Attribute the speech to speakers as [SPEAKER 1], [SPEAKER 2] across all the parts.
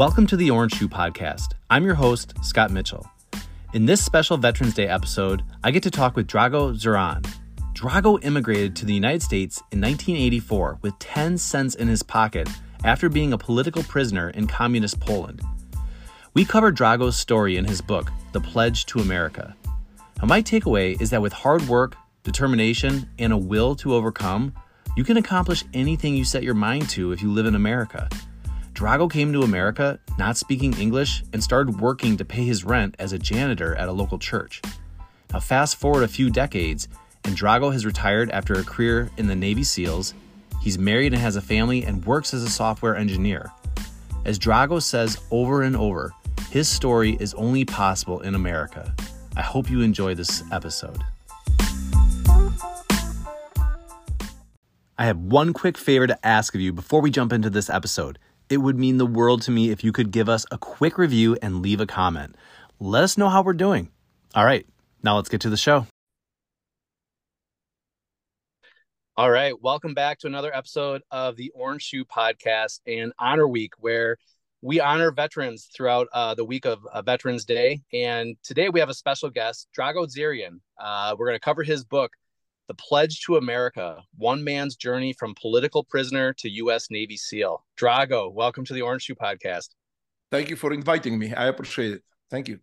[SPEAKER 1] Welcome to the Orange Shoe Podcast. I'm your host, Scott Mitchell. In this special Veterans Day episode, I get to talk with Drago Dzieran. Drago immigrated to the United States in 1984 with 10 cents in his pocket after being a political prisoner in communist Poland. We cover Drago's story in his book, The Pledge to America. Now, my takeaway is that with hard work, determination, and a will to overcome, you can accomplish anything you set your mind to if you live in America. Drago came to America not speaking English and started working to pay his rent as a janitor at a local church. Now, fast forward a few decades, and Drago has retired after a career in the Navy SEALs. He's married and has a family and works as a software engineer. As Drago says over and over, his story is only possible in America. I hope you enjoy this episode. I have one quick favor to ask of you before we jump into this episode. It would mean the world to me if you could give us a quick review and leave a comment. Let us know how we're doing. All right, now let's get to the show. All right, welcome back to another episode of the Orange Shoe Podcast and Honor Week, where we honor veterans throughout uh, the week of uh, Veterans Day. And today we have a special guest, Drago Dzieran. Uh, we're going to cover his book, the Pledge to America One Man's Journey from Political Prisoner to U.S. Navy SEAL. Drago, welcome to the Orange Shoe Podcast.
[SPEAKER 2] Thank you for inviting me. I appreciate it. Thank you.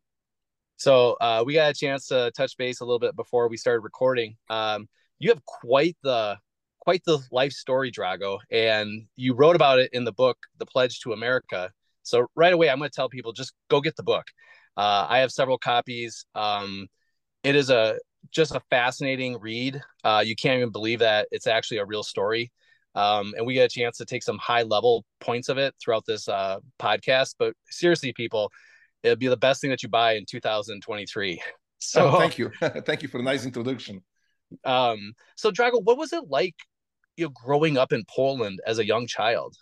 [SPEAKER 1] So, uh, we got a chance to touch base a little bit before we started recording. Um, you have quite the quite the life story, Drago, and you wrote about it in the book, The Pledge to America. So right away, I'm going to tell people just go get the book. Uh, I have several copies. Um, it is a just a fascinating read. Uh, you can't even believe that it's actually a real story. Um, and we get a chance to take some high level points of it throughout this uh, podcast. But seriously, people, it'll be the best thing that you buy in 2023. So
[SPEAKER 2] oh, thank you, thank you for the nice introduction.
[SPEAKER 1] Um, so Drago, what was it like, you know, growing up in Poland as a young child?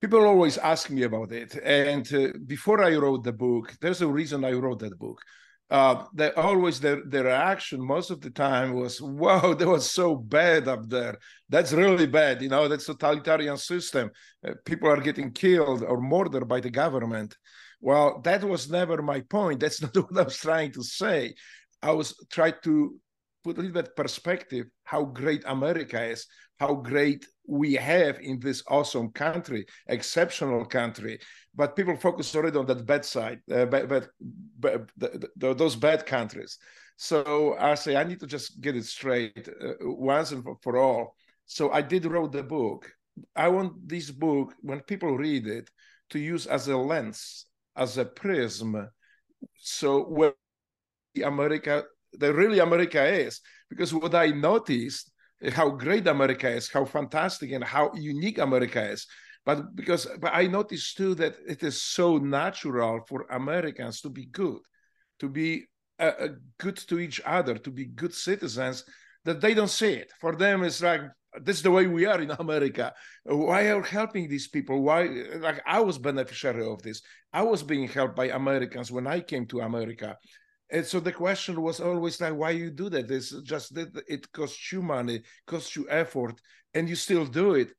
[SPEAKER 2] People always ask me about it, and uh, before I wrote the book, there's a reason I wrote that book uh, they always their their reaction most of the time was, "Wow, that was so bad up there. That's really bad. You know, that's totalitarian system. Uh, people are getting killed or murdered by the government." Well, that was never my point. That's not what I was trying to say. I was trying to put a little bit perspective how great America is, how great we have in this awesome country, exceptional country. But people focus already on that bad side, uh, bad, bad, bad the, the, those bad countries. So I say I need to just get it straight uh, once and for, for all. So I did wrote the book. I want this book when people read it to use as a lens, as a prism. So where America, the really America is, because what I noticed how great America is, how fantastic and how unique America is. But because but I noticed too that it is so natural for Americans to be good, to be uh, uh, good to each other, to be good citizens, that they don't see it. For them, it's like this is the way we are in America. Why are helping these people? Why like I was beneficiary of this. I was being helped by Americans when I came to America. And so the question was always like, why you do that? It's just that it costs you money, costs you effort, and you still do it.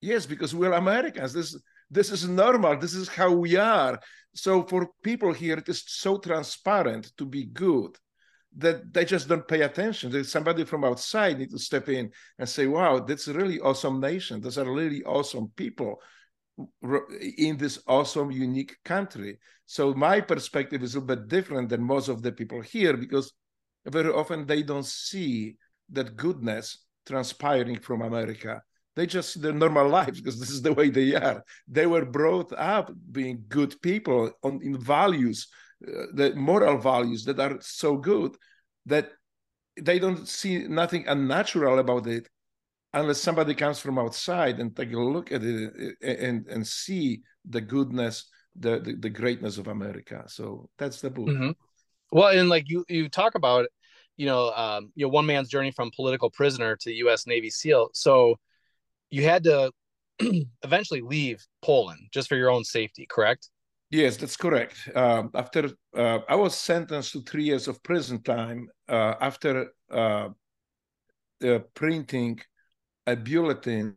[SPEAKER 2] Yes, because we're Americans. This this is normal. This is how we are. So for people here, it is so transparent to be good that they just don't pay attention. There's somebody from outside need to step in and say, "Wow, that's a really awesome nation. Those are really awesome people." In this awesome, unique country. So my perspective is a little bit different than most of the people here because very often they don't see that goodness transpiring from America. They just see their normal lives because this is the way they are. They were brought up being good people on in values, uh, the moral values that are so good that they don't see nothing unnatural about it unless somebody comes from outside and take a look at it and and see the goodness the the, the greatness of america. So that's the book. Mm-hmm.
[SPEAKER 1] well and like you you talk about you know um you know one man's journey from political prisoner to us navy seal. So you had to eventually leave poland just for your own safety correct?
[SPEAKER 2] Yes that's correct. Um, after uh, i was sentenced to three years of prison time uh, after uh, printing a bulletin,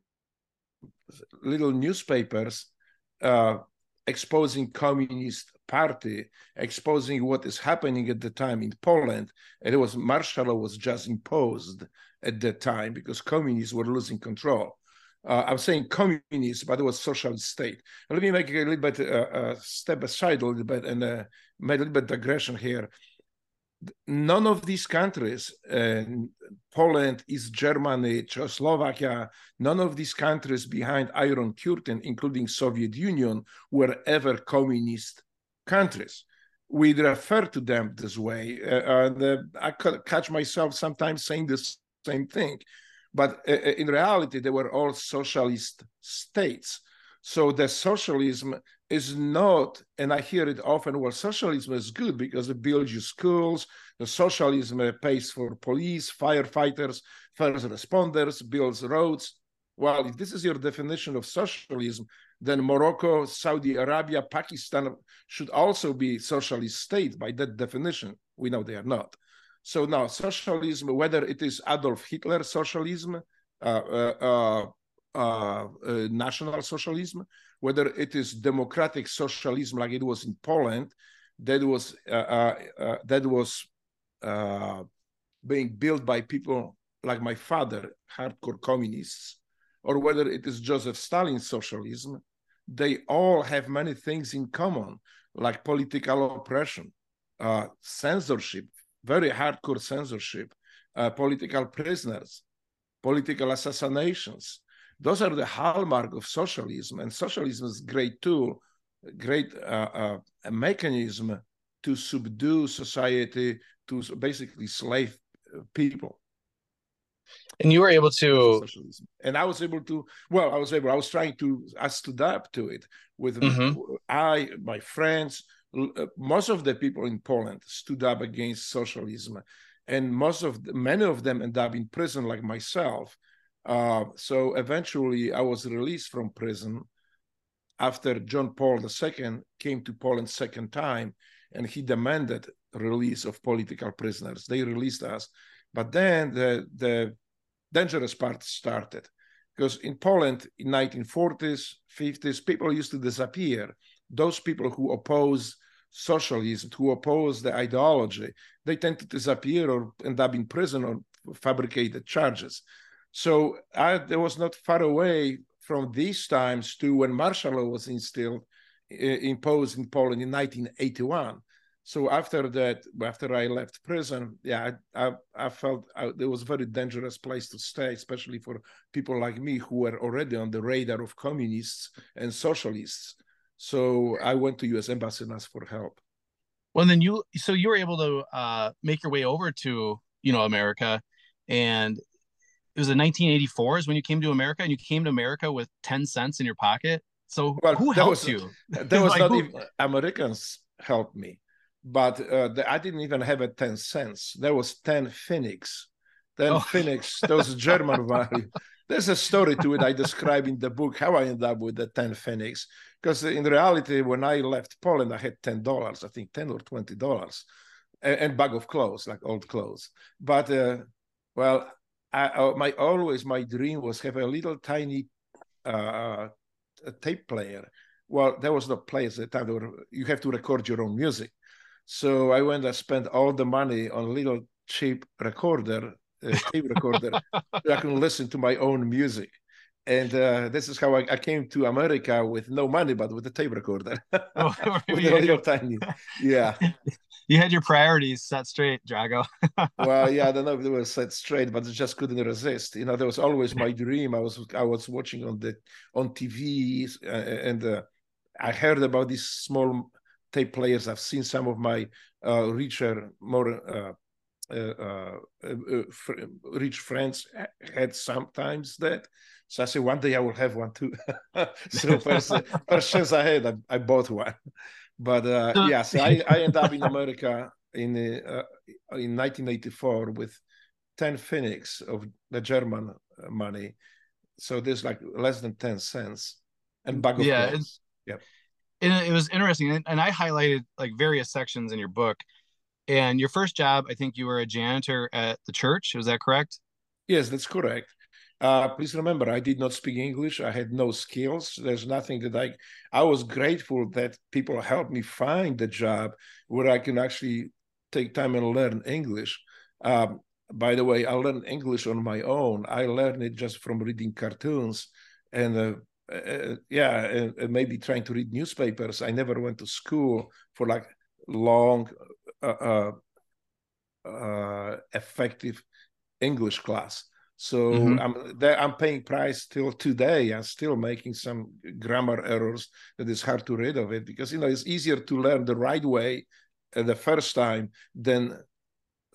[SPEAKER 2] little newspapers uh, exposing communist party, exposing what is happening at the time in Poland. And it was martial law was just imposed at that time because communists were losing control. Uh, I'm saying communist, but it was socialist state. Let me make a little bit uh, uh, step aside a little bit and uh, make a little bit digression here. None of these countries, uh, Poland, East Germany, Czechoslovakia, none of these countries behind Iron Curtain, including Soviet Union, were ever communist countries. We refer to them this way. Uh, and I catch myself sometimes saying the same thing but uh, uh, in reality, they were all socialist states. So the socialism is not, and I hear it often, well, socialism is good because it builds you schools, the socialism uh, pays for police, firefighters, first responders, builds roads. Well, if this is your definition of socialism, then Morocco, Saudi Arabia, Pakistan should also be socialist state by that definition. We know they are not. So now socialism, whether it is Adolf Hitler socialism, uh, uh, uh, national socialism, whether it is democratic socialism like it was in Poland, that was that was being built by people like my father, hardcore communists, or whether it is Joseph Stalin socialism, they all have many things in common, like political oppression, uh, censorship, very hardcore censorship, uh, political prisoners, political assassinations. Those are the hallmark of socialism, and socialism is a great tool, great uh, uh, mechanism to subdue society to basically slave uh, people.
[SPEAKER 1] And you were able to,
[SPEAKER 2] socialism. and I was able to. Well, I was able. I was trying to. I stood up to it with mm-hmm. I, my friends, uh, most of the people in Poland stood up against socialism, and most of the, many of them end up in prison, like myself. Uh, so eventually, I was released from prison after John Paul II came to Poland second time, and he demanded release of political prisoners. They released us, but then the the dangerous part started because in Poland in 1940s, 50s, people used to disappear. Those people who oppose socialism, who oppose the ideology, they tend to disappear or end up in prison or fabricated charges. So I was not far away from these times to when martial law was instilled, imposed in Poland in 1981. So after that, after I left prison, yeah, I, I, I felt I, it was a very dangerous place to stay, especially for people like me who were already on the radar of communists and socialists. So I went to U.S. Embassy and asked for help.
[SPEAKER 1] Well, then you so you were able to uh, make your way over to you know America, and was in 1984 is when you came to America, and you came to America with 10 cents in your pocket. So well, who helped was, you?
[SPEAKER 2] There was like, not who... even Americans helped me, but uh, the, I didn't even have a 10 cents. There was 10 pfennigs, 10 oh. pfennigs, those German value. There's a story to it I describe in the book how I ended up with the 10 pfennigs. Because in reality, when I left Poland, I had $10, I think 10 or $20, and, and bag of clothes, like old clothes. But, uh, well, I, my always my dream was have a little tiny uh, a tape player. Well, there was no players at the time. Were, you have to record your own music. So I went and spent all the money on a little cheap recorder uh, tape recorder so I can listen to my own music. And uh, this is how I, I, came to America with no money, but with a tape recorder. oh, with a little tiny, yeah.
[SPEAKER 1] You had your priorities set straight, Drago.
[SPEAKER 2] well, yeah, I don't know if they were set straight, but I just couldn't resist. You know, there was always my dream. I was I was watching on the on TV, uh, and uh, I heard about these small tape players. I've seen some of my uh, richer, more uh, uh, uh, rich friends had sometimes that. So I said, one day I will have one too. so first, first chance I had, I, I bought one. But uh, yeah, so I, I ended up in America in uh, in 1984 with 10 pfennigs of the German money. So there's like less than 10 cents and bag of yeah. Yeah.
[SPEAKER 1] It, it was interesting. And I highlighted like various sections in your book and your first job, I think you were a janitor at the church. Was that correct?
[SPEAKER 2] Yes, that's correct. Uh, please remember, I did not speak English. I had no skills. There's nothing that I. I was grateful that people helped me find the job where I can actually take time and learn English. Um, by the way, I learned English on my own. I learned it just from reading cartoons and uh, uh, yeah, and, and, maybe trying to read newspapers. I never went to school for like long, uh, uh, uh effective English class. So mm-hmm. I'm I'm paying price till today. I'm still making some grammar errors that is hard to rid of it because you know it's easier to learn the right way uh, the first time than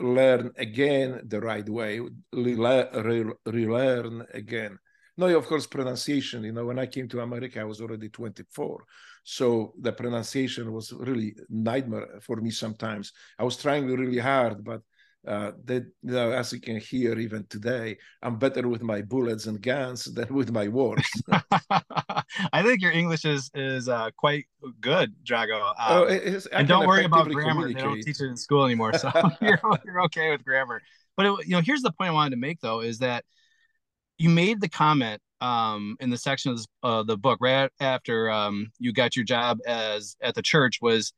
[SPEAKER 2] learn again the right way, relearn, relearn again. No, of course, pronunciation. You know, when I came to America, I was already 24. So the pronunciation was really nightmare for me sometimes. I was trying really hard, but uh, that you know, as you can hear even today, I'm better with my bullets and guns than with my words.
[SPEAKER 1] I think your English is is uh, quite good, Drago. Um, oh, and don't worry about grammar; they don't teach it in school anymore, so you're, you're okay with grammar. But it, you know, here's the point I wanted to make though: is that you made the comment um, in the section of this, uh, the book right after um, you got your job as at the church was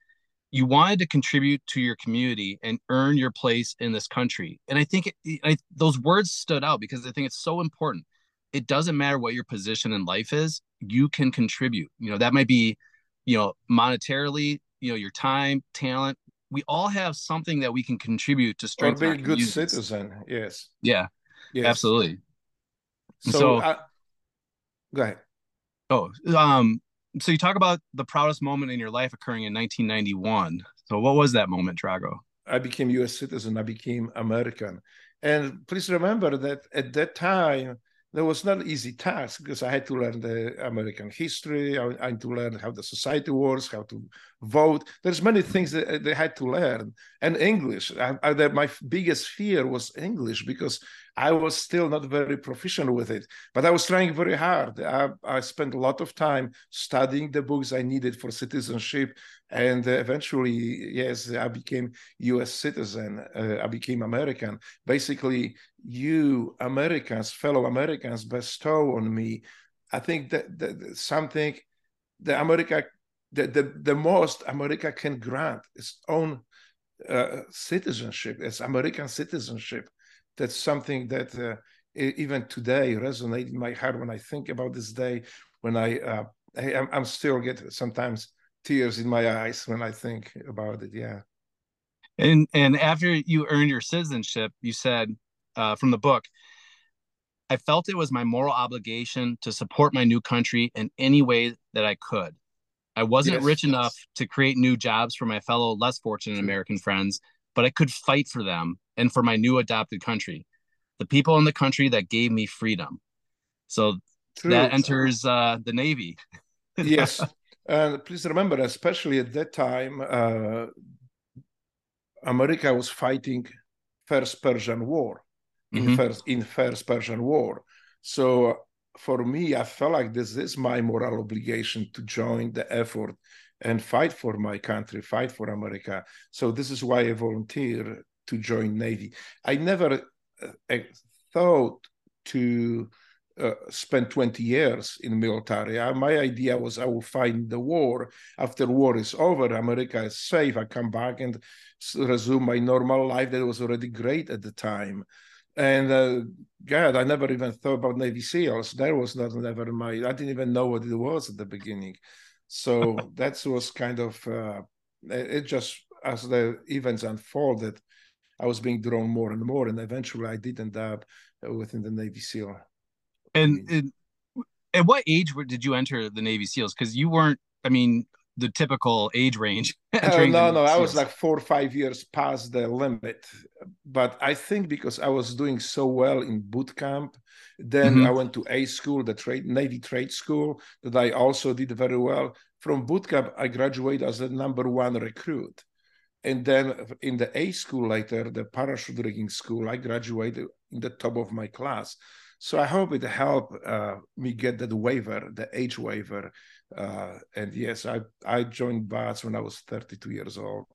[SPEAKER 1] you wanted to contribute to your community and earn your place in this country. And I think it, I, those words stood out because I think it's so important. It doesn't matter what your position in life is, you can contribute. You know, that might be, you know, monetarily, you know, your time, talent. We all have something that we can contribute to strengthen.
[SPEAKER 2] Or be a good citizen. Yes.
[SPEAKER 1] Yeah. Yes. Absolutely.
[SPEAKER 2] So, so I, go ahead.
[SPEAKER 1] Oh, um, so you talk about the proudest moment in your life occurring in 1991. So what was that moment, Drago?
[SPEAKER 2] I became U.S. citizen. I became American, and please remember that at that time there was not easy task because I had to learn the American history. I, I had to learn how the society works, how to vote. There's many things that they had to learn, and English. I, I, my biggest fear was English because I was still not very proficient with it, but I was trying very hard. I, I spent a lot of time studying the books I needed for citizenship, and eventually, yes, I became U.S. citizen. Uh, I became American. Basically, you Americans, fellow Americans, bestow on me. I think that, that something the America, the, the the most America can grant its own uh, citizenship, its American citizenship that's something that uh, even today resonates in my heart when I think about this day. When I, uh, I I'm still get sometimes tears in my eyes when I think about it. Yeah.
[SPEAKER 1] And and after you earned your citizenship, you said uh, from the book, I felt it was my moral obligation to support my new country in any way that I could. I wasn't yes, rich yes. enough to create new jobs for my fellow less fortunate American friends, but I could fight for them and for my new adopted country, the people in the country that gave me freedom. So True. that enters uh, the Navy.
[SPEAKER 2] yes. And please remember, especially at that time, uh, America was fighting First Persian War, mm-hmm. in first in First Persian War. So for me, I felt like this is my moral obligation to join the effort and fight for my country, fight for America. So this is why I volunteer to join Navy. I never uh, thought to uh, spend 20 years in military. Uh, my idea was I will fight the war. After war is over, America is safe. I come back and resume my normal life that was already great at the time. And uh, God, I never even thought about Navy SEALs. That was not never my. I didn't even know what it was at the beginning. So that was kind of uh, it. Just as the events unfolded, I was being drawn more and more, and eventually I did end up within the Navy SEAL.
[SPEAKER 1] And, and at what age did you enter the Navy SEALs? Because you weren't. I mean, the typical age range.
[SPEAKER 2] oh, no, no, I was like four or five years past the limit. But I think because I was doing so well in boot camp, then mm-hmm. I went to A school, the trade Navy trade school, that I also did very well. From boot camp, I graduated as the number one recruit. And then in the A school later, the parachute rigging school, I graduated in the top of my class. So I hope it helped uh, me get that waiver, the age waiver, uh, and yes, I I joined BUD/S when I was 32 years old.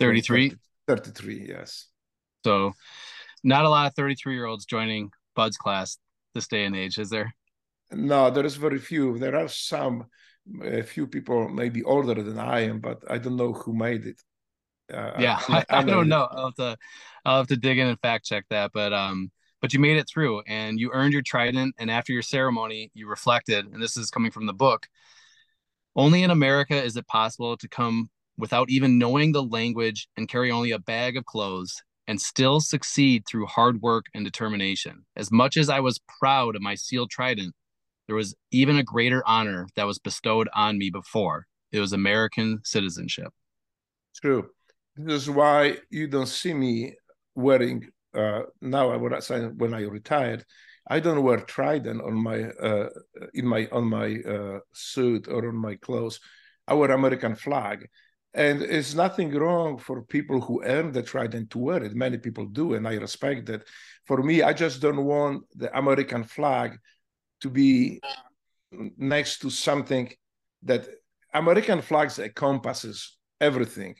[SPEAKER 1] 33?
[SPEAKER 2] 33, yes.
[SPEAKER 1] So not a lot of 33 year olds joining BUD/S class. this day and age, is there?
[SPEAKER 2] No, there is very few. There are some, a few people maybe older than I am, but I don't know who made it.
[SPEAKER 1] Uh, yeah, I, I, I don't know. I'll have to, I'll have to dig in and fact check that. But um, but you made it through, and you earned your trident. And after your ceremony, you reflected, and this is coming from the book. Only in America is it possible to come without even knowing the language and carry only a bag of clothes and still succeed through hard work and determination. As much as I was proud of my sealed trident, there was even a greater honor that was bestowed on me before. It was American citizenship.
[SPEAKER 2] True. This is why you don't see me wearing uh, now. I would say when I retired, I don't wear trident on my uh, in my on my uh, suit or on my clothes. I wear American flag, and it's nothing wrong for people who earn the trident to wear it. Many people do, and I respect that. For me, I just don't want the American flag to be next to something that American flags encompasses everything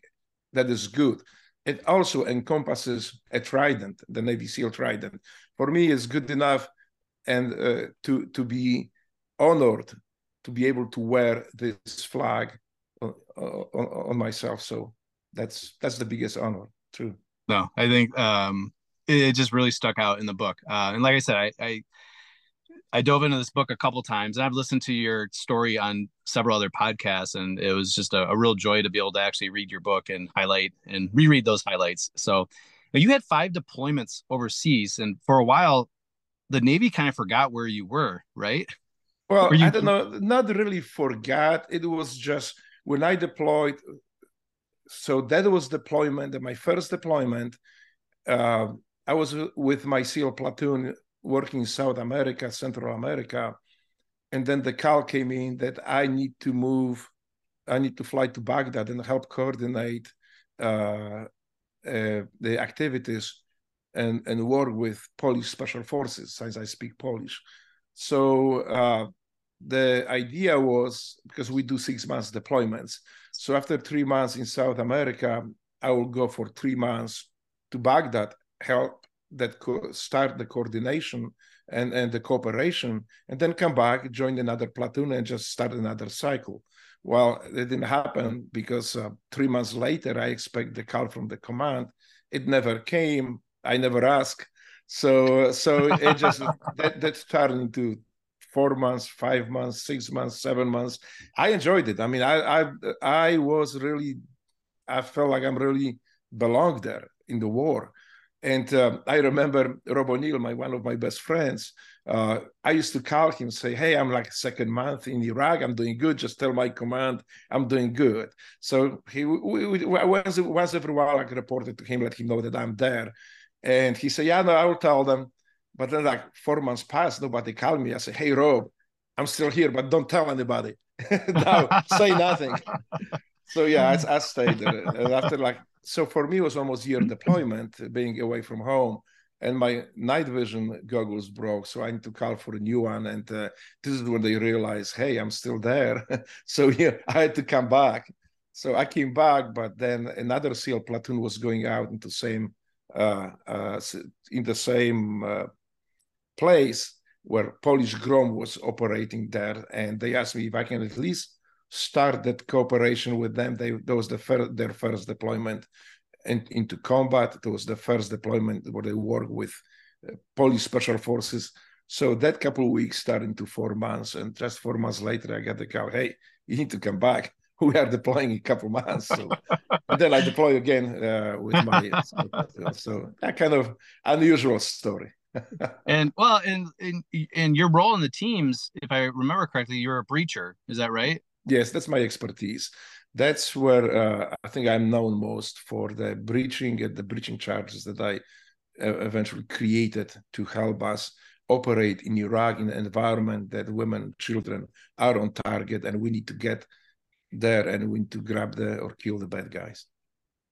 [SPEAKER 2] that is good. It also encompasses a trident, the Navy SEAL trident. For me, it's good enough and uh, to to be honored to be able to wear this flag on, on, on, myself. So that's that's the biggest honor, too.
[SPEAKER 1] No, I think um, it, it, just really stuck out in the book. Uh, and like I said, I, I I dove into this book a couple times and I've listened to your story on several other podcasts and it was just a, a, real joy to be able to actually read your book and highlight and reread those highlights. So you had five deployments overseas and for a while the Navy kind of forgot where you were, right?
[SPEAKER 2] Well, you... I don't know, not really forgot. It was just when I deployed. So that was deployment, my first deployment. Uh, I was with my SEAL platoon working in South America, Central America, and then the call came in that I need to move, I need to fly to Baghdad and help coordinate uh, uh, the activities and and work with Polish special forces, since I speak Polish. So uh, the idea was because we do six months deployments. So after three months in South America, I will go for three months to Baghdad, help that co- start the coordination and, and the cooperation, and then come back, join another platoon, and just start another cycle. Well, it didn't happen because uh, three months later, I expect the call from the command. It never came. I never ask. So, so it just that, turned into four months, five months, six months, seven months. I enjoyed it. I mean, I I I was really, I felt like I'm really belonged there in the war. And uh, I remember Rob O'Neill, my one of my best friends. Uh, I used to call him, say, "Hey, I'm like second month in Iraq. I'm doing good. Just tell my command I'm doing good." So he we, we, once once every while I reported to him, let him know that I'm there. And he said, "Yeah, no, I will tell them." But then, like four months passed, nobody called me. I said, "Hey, Rob, I'm still here, but don't tell anybody. no, say nothing." so yeah, I, I stayed there. And after like so for me it was almost year deployment being away from home and my night vision goggles broke so i need to call for a new one and uh, this is when they realized hey i'm still there so yeah i had to come back so i came back but then another seal platoon was going out into same in the same uh, place where polish grom was operating there and they asked me if i can at least start that cooperation with them. They that was the first, their first deployment in, into combat. It was the first deployment where they worked with uh, Polish special forces. So that couple of weeks started into four months, and just four months later, I got the call. Hey, you need to come back. We are deploying in a couple months. So, and then I deploy again uh, with my. so that kind of unusual story.
[SPEAKER 1] and well, in in in your role in the teams, if I remember correctly, you're a breacher. Is that right?
[SPEAKER 2] yes, that's my expertise. That's where uh, I think I'm known most for the breaching and the breaching charges that I uh, eventually created to help us operate in Iraq in an environment that women, children are on target, and we need to get there and we need to grab the or kill the bad guys.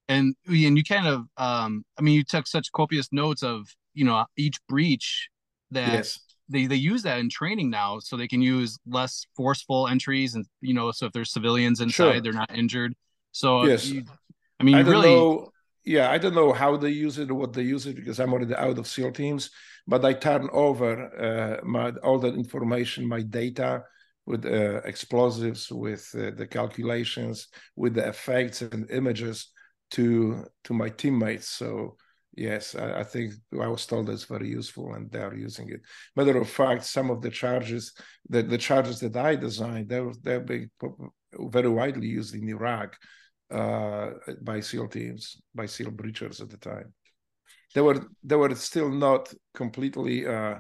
[SPEAKER 1] And and you kind of, um, I mean, you took such copious notes of you know each breach that yes they they use that in training now so they can use less forceful entries and you know so if there's civilians inside sure. they're not injured so
[SPEAKER 2] yes you, i mean I really know, yeah, I don't know how they use it or what they use it because I'm already out of SEAL teams. But I turn over uh, my all that information, my data with uh, explosives, with uh, the calculations, with the effects and images to to my teammates. So yes, I, I, think I was told it's very useful, and they are using it. Matter of fact, some of the charges, the, the charges that I designed, they're they're being very widely used in Iraq uh, by SEAL teams, by SEAL breachers at the time. They were they were still not completely. Uh,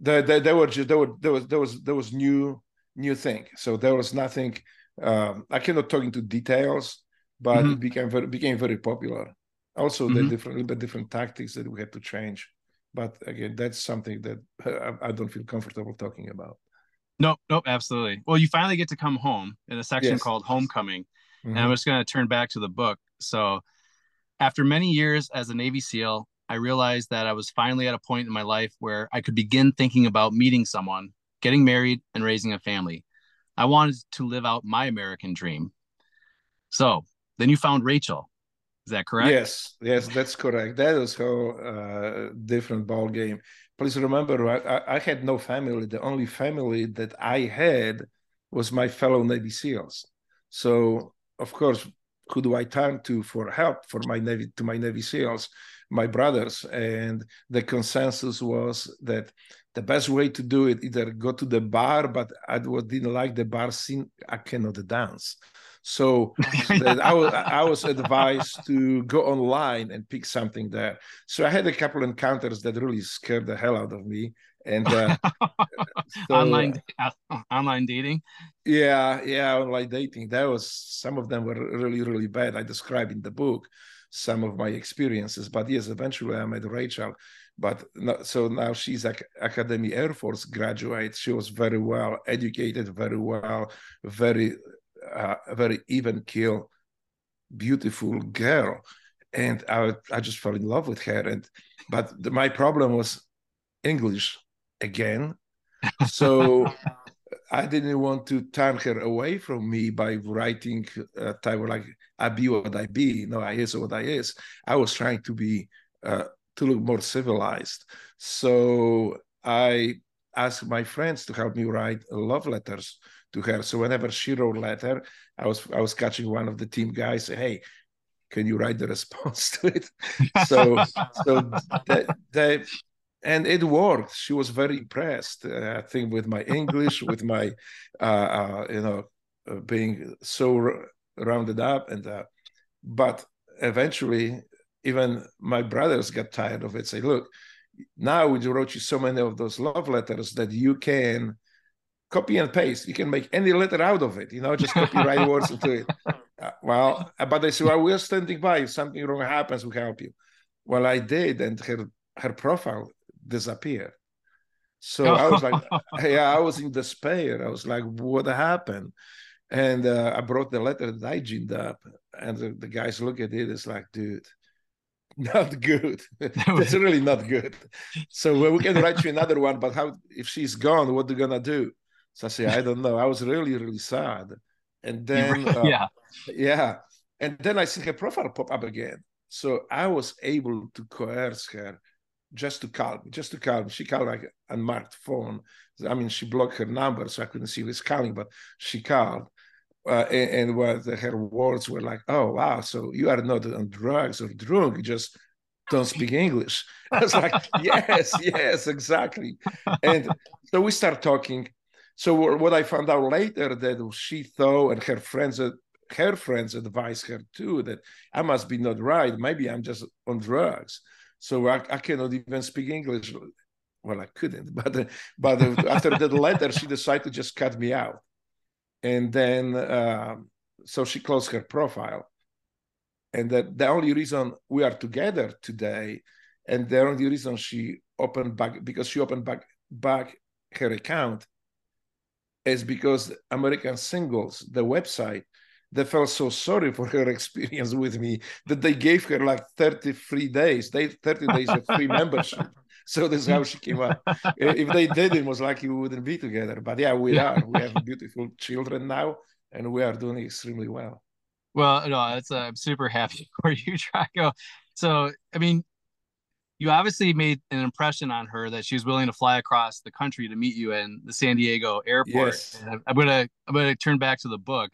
[SPEAKER 2] they, they, they were just there were there was there was there was new new thing. So there was nothing. Um, I cannot talk into details, but mm-hmm. it became very became very popular. Also, mm-hmm. the different little bit different tactics that we had to change. But again, that's something that I, I don't feel comfortable talking about.
[SPEAKER 1] Nope, nope, absolutely. Well, you finally get to come home in a section yes. called Homecoming. Mm-hmm. And I'm mm-hmm. just going to turn back to the book. So, after many years as a Navy SEAL, I realized that I was finally at a point in my life where I could begin thinking about meeting someone, getting married, and raising a family. I wanted to live out my American dream. So, then you found Rachel. Is that correct?
[SPEAKER 2] Yes, yes, that's correct. That was a uh, different ball game. Please remember, I, I had no family. The only family that I had was my fellow Navy SEALs. So of course, who do I turn to for help for my Navy to my Navy SEALs, my brothers? And the consensus was that the best way to do it either go to the bar, but I didn't like the bar scene. I cannot dance. So I, was, I was advised to go online and pick something there. So I had a couple encounters that really scared the hell out of me and uh,
[SPEAKER 1] so, online uh, online dating?
[SPEAKER 2] Yeah yeah online dating. That was some of them were really really bad i describe in the book some of my experiences. But yes eventually i met rachel. But no, so now she's like academy air force graduate. She was very well educated very well very uh, very even kill beautiful girl. And I, I just fell in love with her. And but the, my problem was english again. So I didn't want to turn her away from me by writing a title like I be what I be, no, I is what I is. I was trying to be uh, to look more civilized. So I asked my friends to help me write love letters to her. So whenever she wrote a letter, I was I was catching one of the team guys say, "Hey, can you write the response to it?" so so they and it worked. She was very impressed. Uh, I think with my English, with my, uh, uh, you know, uh, being so r- rounded up, and uh, but eventually, even my brothers got tired of it. Say, look, now we wrote you so many of those love letters that you can copy and paste. You can make any letter out of it. You know, just copy right words into it. Uh, well, but they say, well, we're standing by. If something wrong happens, we help you. Well, I did, and her her profile disappeared. So I was like, yeah, I was in despair. I was like, what happened? And uh, I brought the letter that I ginned up, and the, the guys look at it. It's like, dude, not good. It's really not good. So well, we can write you another one, but how if she's gone, what are you gonna do? So I say, I don't know. I was really, really sad. And then, uh, yeah, yeah, and then I see her profile pop up again. So I was able to coerce her just to call me, just to call me. She called like unmarked phone. I mean, she blocked her number, so I couldn't see who was calling, but she called. Uh, and, and what her words were like, "Oh wow, so you are not on drugs or drunk, you just don't speak English." I was like, "Yes, yes, exactly." And so we start talking. So what I found out later that she thought, and her friends, her friends advised her too that I must be not right. Maybe I'm just on drugs. So I, I cannot even speak English. Well, I couldn't, but but after that letter, she decided to just cut me out, and then uh, so she closed her profile. And that the only reason we are together today, and the only reason she opened back because she opened back back her account is because American Singles, the website, they felt so sorry for her experience with me that they gave her like 33 days, they 30 days of free membership. So this is how she came up. if they did, it was like we wouldn't be together. But yeah, we are. We have beautiful children now, and we are doing extremely well.
[SPEAKER 1] Well, no, that's uh, I'm super happy for you, Drago. So, I mean, you obviously made an impression on her that she was willing to fly across the country to meet you in the San Diego airport. Yes. I'm gonna I'm gonna turn back to the book.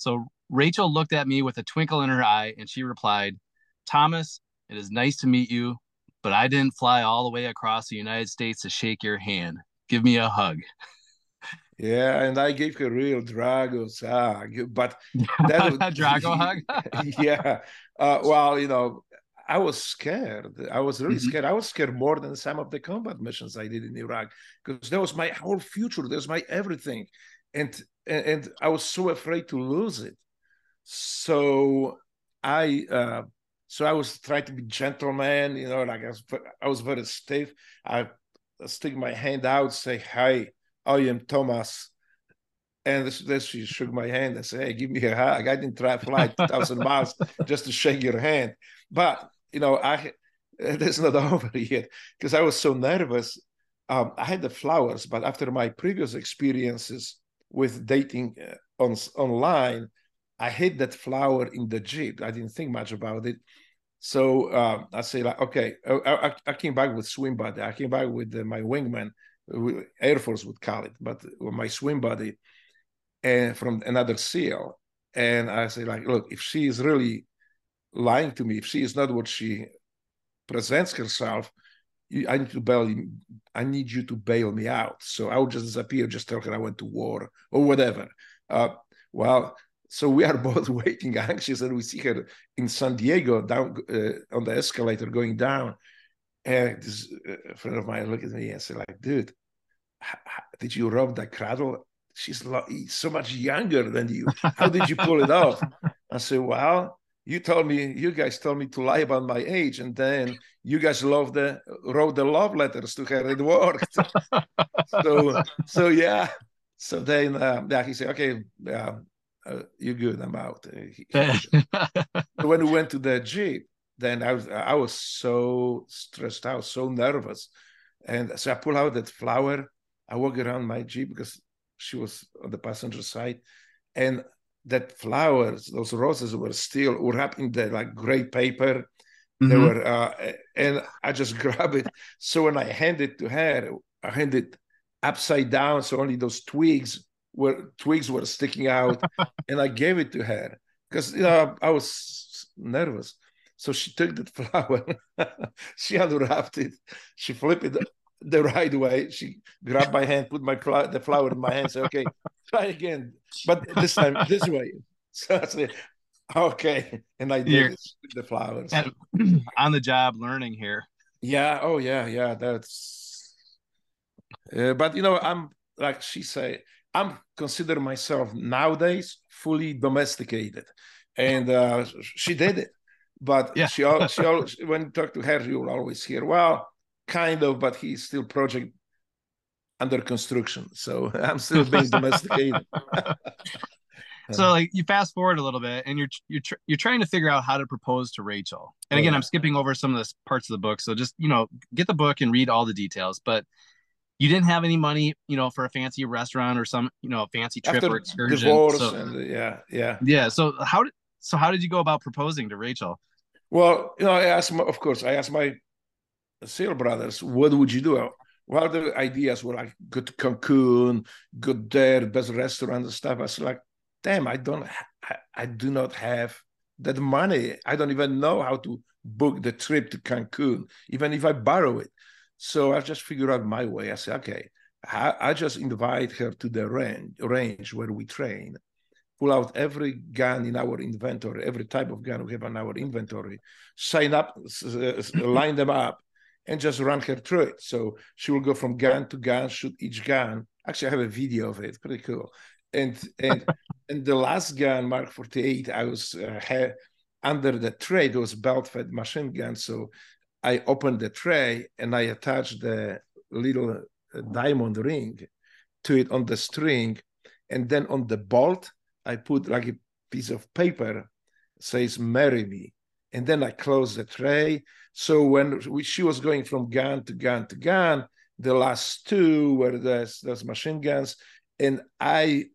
[SPEAKER 1] So Rachel looked at me with a twinkle in her eye and she replied, Thomas, it is nice to meet you, but I didn't fly all the way across the United States to shake your hand. Give me a hug.
[SPEAKER 2] Yeah, and I gave her real Drago's hug, but
[SPEAKER 1] that was Drago hug.
[SPEAKER 2] yeah, uh, well, you know, I was scared. I was really mm-hmm. scared. I was scared more than some of the combat missions I did in Iraq because that was my whole future. That was my everything, and, and I was so afraid to lose it. So I uh, so I was trying to be gentleman, you know, like I was, I was very stiff. I stick my hand out, say, "Hi, I am Thomas," and then she shook my hand and said, "Hey, give me a hug." I didn't try to fly two thousand miles just to shake your hand, but you know, I it's not over yet because I was so nervous. Um, I had the flowers, but after my previous experiences with dating uh, on online, I hid that flower in the jeep. I didn't think much about it. So uh, I say like, okay, I, I, came back with swim buddy. I came back with uh, my wingman, Air Force would call it, but my swim buddy, and from another SEAL. And I say like, look, if she is really lying to me, if she is not what she presents herself, I need to bail. I need you to bail me out. So I would just disappear. Just tell her I went to war or whatever. Uh, well, so we are both waiting, anxious, and we see her in San Diego down uh, on the escalator going down. And this uh, friend of mine looked at me and said, "Like, dude, did you rob that cradle? She's so much younger than you. How did you pull it off?" I said, "Well." You told me, you guys told me to lie about my age, and then you guys loved the wrote the love letters to her. It worked. so, so yeah. So then, uh, yeah, he said, "Okay, uh, uh, you're good. I'm out. when we went to the jeep, then I was I was so stressed out, so nervous, and so I pull out that flower. I walk around my jeep because she was on the passenger side, and that flowers, those roses were still wrapped in the like gray paper. Mm-hmm. They were, uh, and I just grabbed it. So when I hand it to her, I hand it upside down, so only those twigs were twigs were sticking out, and I gave it to her because you know I was nervous. So she took that flower, she unwrapped it, she flipped it the right way. She grabbed my hand, put my the flower in my hand, said, "Okay, try again, but this time this way." So I said, "Okay," and I did the flowers.
[SPEAKER 1] on the job learning here.
[SPEAKER 2] Yeah. Oh yeah. Yeah. That's. Uh, but you know, I'm like she say, I'm consider myself nowadays fully domesticated, and uh, she did it. But yeah. she she always, when you talk to her, you'll always hear, well, kind of, but he's still project under construction. So I'm still being domesticated.
[SPEAKER 1] so like you fast forward a little bit and you're you're tr- you're trying to figure out how to propose to Rachel. And again, I'm skipping over some of the parts of the book, so just you know get the book and read all the details. But you didn't have any money, you know, for a fancy restaurant or some, you know, fancy trip After or excursion.
[SPEAKER 2] So, and yeah, yeah,
[SPEAKER 1] yeah. So how did so how did you go about proposing to Rachel?
[SPEAKER 2] Well, you know, I asked, my, of course, I asked my SEAL brothers, what would you do? Well, the ideas were like go to Cancun, go there, best restaurant and stuff. I was like, damn, I don't, I, I do not have that money. I don't even know how to book the trip to Cancun, even if I borrow it. So I just figured out my way. I said, okay, I, I just invite her to the range, range where we train, pull out every gun in our inventory, every type of gun we have in our inventory, sign up, line them up, and just run her through it. So she will go from gun to gun, shoot each gun. Actually, I have a video of it. Pretty cool. And and and the last gun, Mark 48, I was uh, had, under the tray. There was belt-fed machine gun. So I opened the tray and I attached the little uh, diamond ring to it on the string. And then on the bolt, I put like a piece of paper says, marry me. And then I close the tray. So when she was going from gun to gun to gun, the last two were those, those machine guns. And I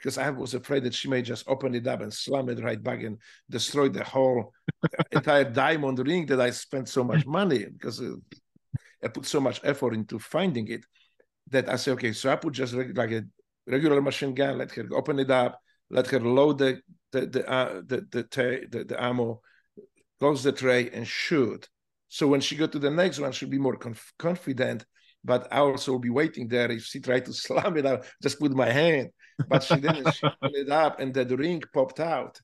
[SPEAKER 2] because I was afraid that she may just open it up and slam it right back and destroy the whole entire diamond ring that I spent so much money because uh, I put so much effort into finding it that I say, okay, so I put just like a regular machine gun, let her open it up, let her load the the the uh, the, the, the, the ammo, close the tray, and shoot. So when she go to the next one, she'll be more conf- confident. But I also will be waiting there. If she tried to slam it, I just put my hand. But she didn't. she put it up, and the ring popped out.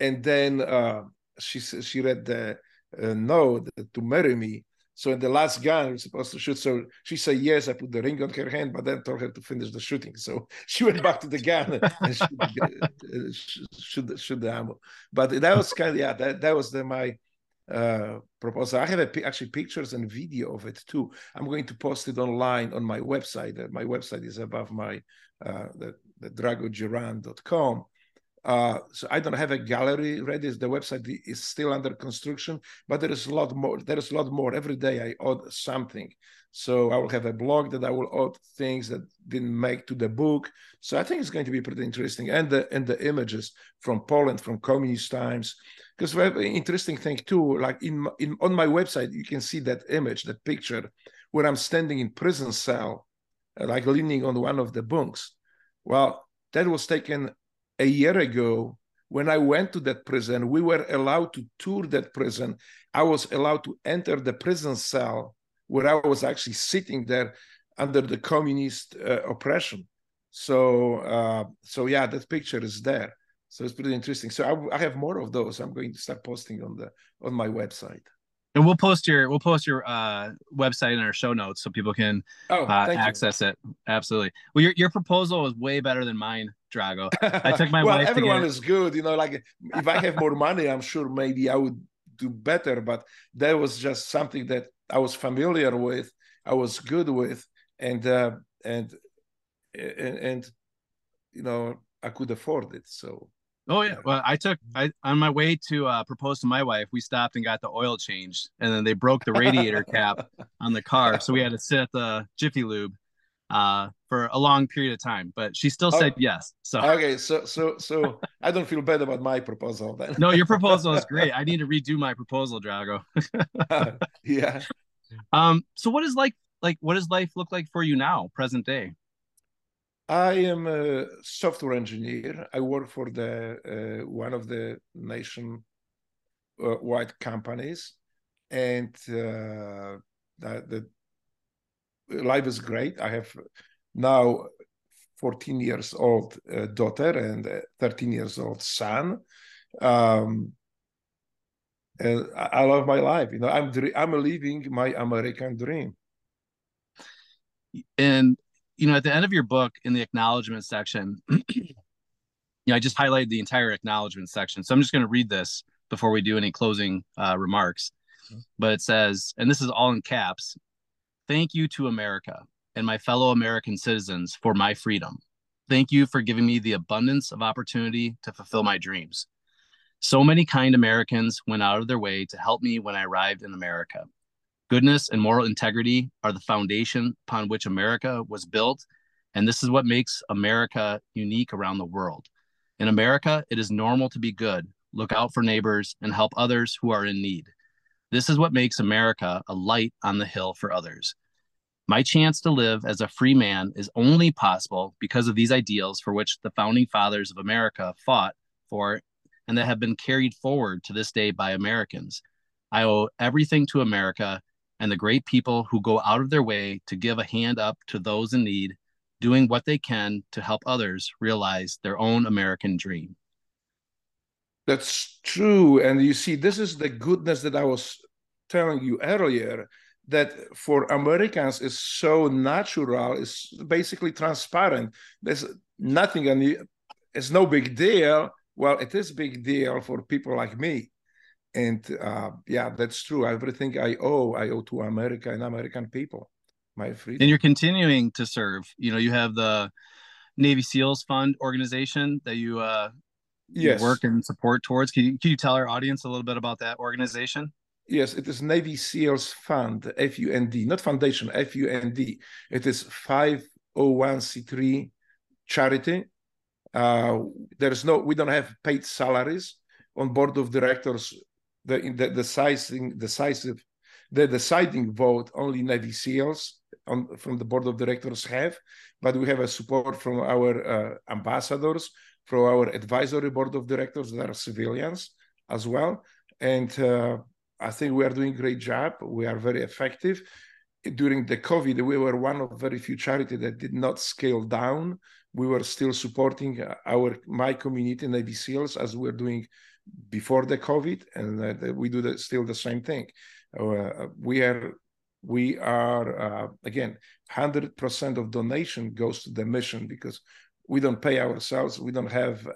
[SPEAKER 2] And then uh, she she read the uh, note to marry me. So in the last gun, are supposed to shoot. So she said yes. I put the ring on her hand, but then told her to finish the shooting. So she went back to the gun and shoot, uh, shoot, shoot the ammo. But that was kind of yeah. That that was the, my uh, proposal. I have a, actually pictures and video of it too. I'm going to post it online on my website. Uh, my website is above my uh, the, the dragodzieran.com. Uh, so I don't have a gallery ready. The website is still under construction, but there is a lot more. There is a lot more. Every day I add something. So I will have a blog that I will add things that didn't make to the book. So I think it's going to be pretty interesting. And the and the images from Poland, from communist times, because very interesting thing too. Like in in on my website, you can see that image, that picture, where I'm standing in prison cell, like leaning on one of the bunks. Well, that was taken a year ago when I went to that prison, we were allowed to tour that prison. I was allowed to enter the prison cell where I was actually sitting there under the communist uh, oppression. So, uh, so yeah, that picture is there. So it's pretty interesting. So I, I have more of those. I'm going to start posting on the on my website
[SPEAKER 1] and we'll post your we'll post your uh, website in our show notes so people can oh, uh, access you. it. Absolutely. Well, your your proposal was way better than mine, Drago. I took my
[SPEAKER 2] well,
[SPEAKER 1] wife.
[SPEAKER 2] everyone is good, you know. Like if I have more money, I'm sure maybe I would do better. But that was just something that I was familiar with. I was good with, and uh, and and and you know I could afford it. So
[SPEAKER 1] Oh yeah. Well, I took I on my way to uh, propose to my wife. We stopped and got the oil changed, and then they broke the radiator cap on the car, so we had to sit at the Jiffy Lube uh, for a long period of time. But she still said oh, yes. So
[SPEAKER 2] okay, so so so I don't feel bad about my proposal then.
[SPEAKER 1] no, your proposal is great. I need to redo my proposal, Drago.
[SPEAKER 2] uh, yeah.
[SPEAKER 1] Um. So what is like like what does life look like for you now, present day?
[SPEAKER 2] I am a software engineer. I work for the uh, one of the nation uh, wide companies, and uh, the, the life is great. I have now 14 years old uh, daughter and 13 years old son. Um, and I love my life. You know, I'm I'm living my American dream.
[SPEAKER 1] And you know, at the end of your book in the acknowledgement section, you know, I just highlighted the entire acknowledgement section. So I'm just going to read this before we do any closing uh, remarks. Mm-hmm. But it says, and this is all in caps Thank you to America and my fellow American citizens for my freedom. Thank you for giving me the abundance of opportunity to fulfill my dreams. So many kind Americans went out of their way to help me when I arrived in America. Goodness and moral integrity are the foundation upon which America was built, and this is what makes America unique around the world. In America, it is normal to be good, look out for neighbors, and help others who are in need. This is what makes America a light on the hill for others. My chance to live as a free man is only possible because of these ideals for which the founding fathers of America fought for and that have been carried forward to this day by Americans. I owe everything to America and the great people who go out of their way to give a hand up to those in need, doing what they can to help others realize their own American dream.
[SPEAKER 2] That's true. And you see, this is the goodness that I was telling you earlier that for Americans is so natural, it's basically transparent. There's nothing, and it's no big deal. Well, it is big deal for people like me and uh, yeah, that's true. Everything I owe, I owe to America and American people. My freedom.
[SPEAKER 1] And you're continuing to serve. You know, you have the Navy SEALs Fund organization that you uh, yes. work and support towards. Can you, can you tell our audience a little bit about that organization?
[SPEAKER 2] Yes, it is Navy SEALs Fund, F U N D, not foundation, F U N D. It is 501c3 charity Uh, there's no, we don't have paid salaries on board of directors. The the, the sizing, decisive, the deciding vote only Navy SEALs on, from the board of directors have, but we have a support from our uh, ambassadors, from our advisory board of directors that are civilians as well, and uh, I think we are doing a great job. We are very effective. During the COVID, we were one of very few charities that did not scale down. We were still supporting our my community Navy SEALs as we're doing before the COVID, and uh, we do the, still the same thing. Uh, we are we are uh, again 100% of donation goes to the mission because we don't pay ourselves we don't have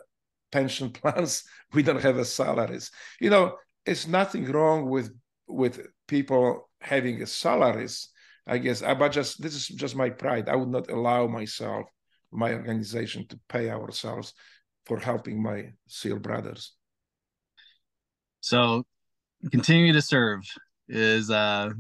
[SPEAKER 2] pension plans we don't have salaries. You know it's nothing wrong with with people having salaries. I guess uh, but just this is just my pride. I would not allow myself my organization to pay ourselves for helping my seal brothers.
[SPEAKER 1] So continue to serve is uh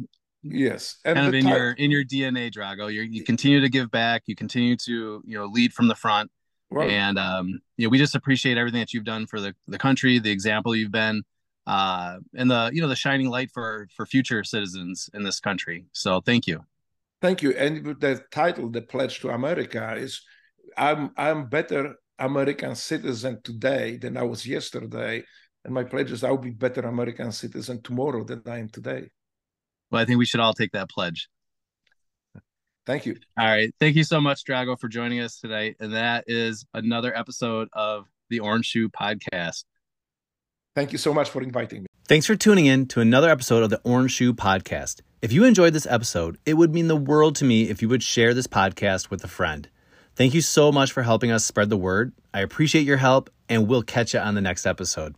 [SPEAKER 2] yes
[SPEAKER 1] and kind of in your in your dna drago. You you continue to give back. You continue to you know lead from the front. Right. and um you know we just appreciate everything that you've done for the the country the example you've been uh and the you know the shining light for for future citizens in this country. So thank you.
[SPEAKER 2] Thank you. And the title the pledge to america is i'm i'm better american citizen today than i was yesterday and my pledge is i'll be better american citizen tomorrow than i am today
[SPEAKER 1] well, I think we should all take that pledge.
[SPEAKER 2] Thank you.
[SPEAKER 1] All right. Thank you so much, Drago, for joining us today. And that is another episode of the Orange Shoe Podcast.
[SPEAKER 2] Thank you so much for inviting me.
[SPEAKER 1] Thanks for tuning in to another episode of the Orange Shoe Podcast. If you enjoyed this episode, it would mean the world to me if you would share this podcast with a friend. Thank you so much for helping us spread the word. I appreciate your help, and we'll catch you on the next episode.